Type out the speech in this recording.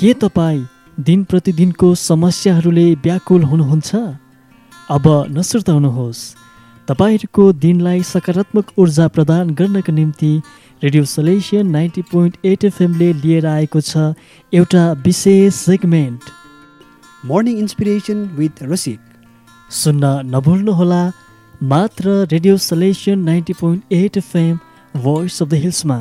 के तपाईँ दिन प्रतिदिनको समस्याहरूले व्याकुल हुनुहुन्छ? अब नसुर्ताउनुहोस् तपाईँहरूको दिनलाई सकारात्मक ऊर्जा प्रदान गर्नका निम्ति radio Salesian ninety point eight एफएमले लिएर आएको छ एउटा विशेष segment. Morning inspiration with Rasik सुन्न नभुल्नुहोला मात्र radio Salesian ninety point eight FM voice of the हिल्समा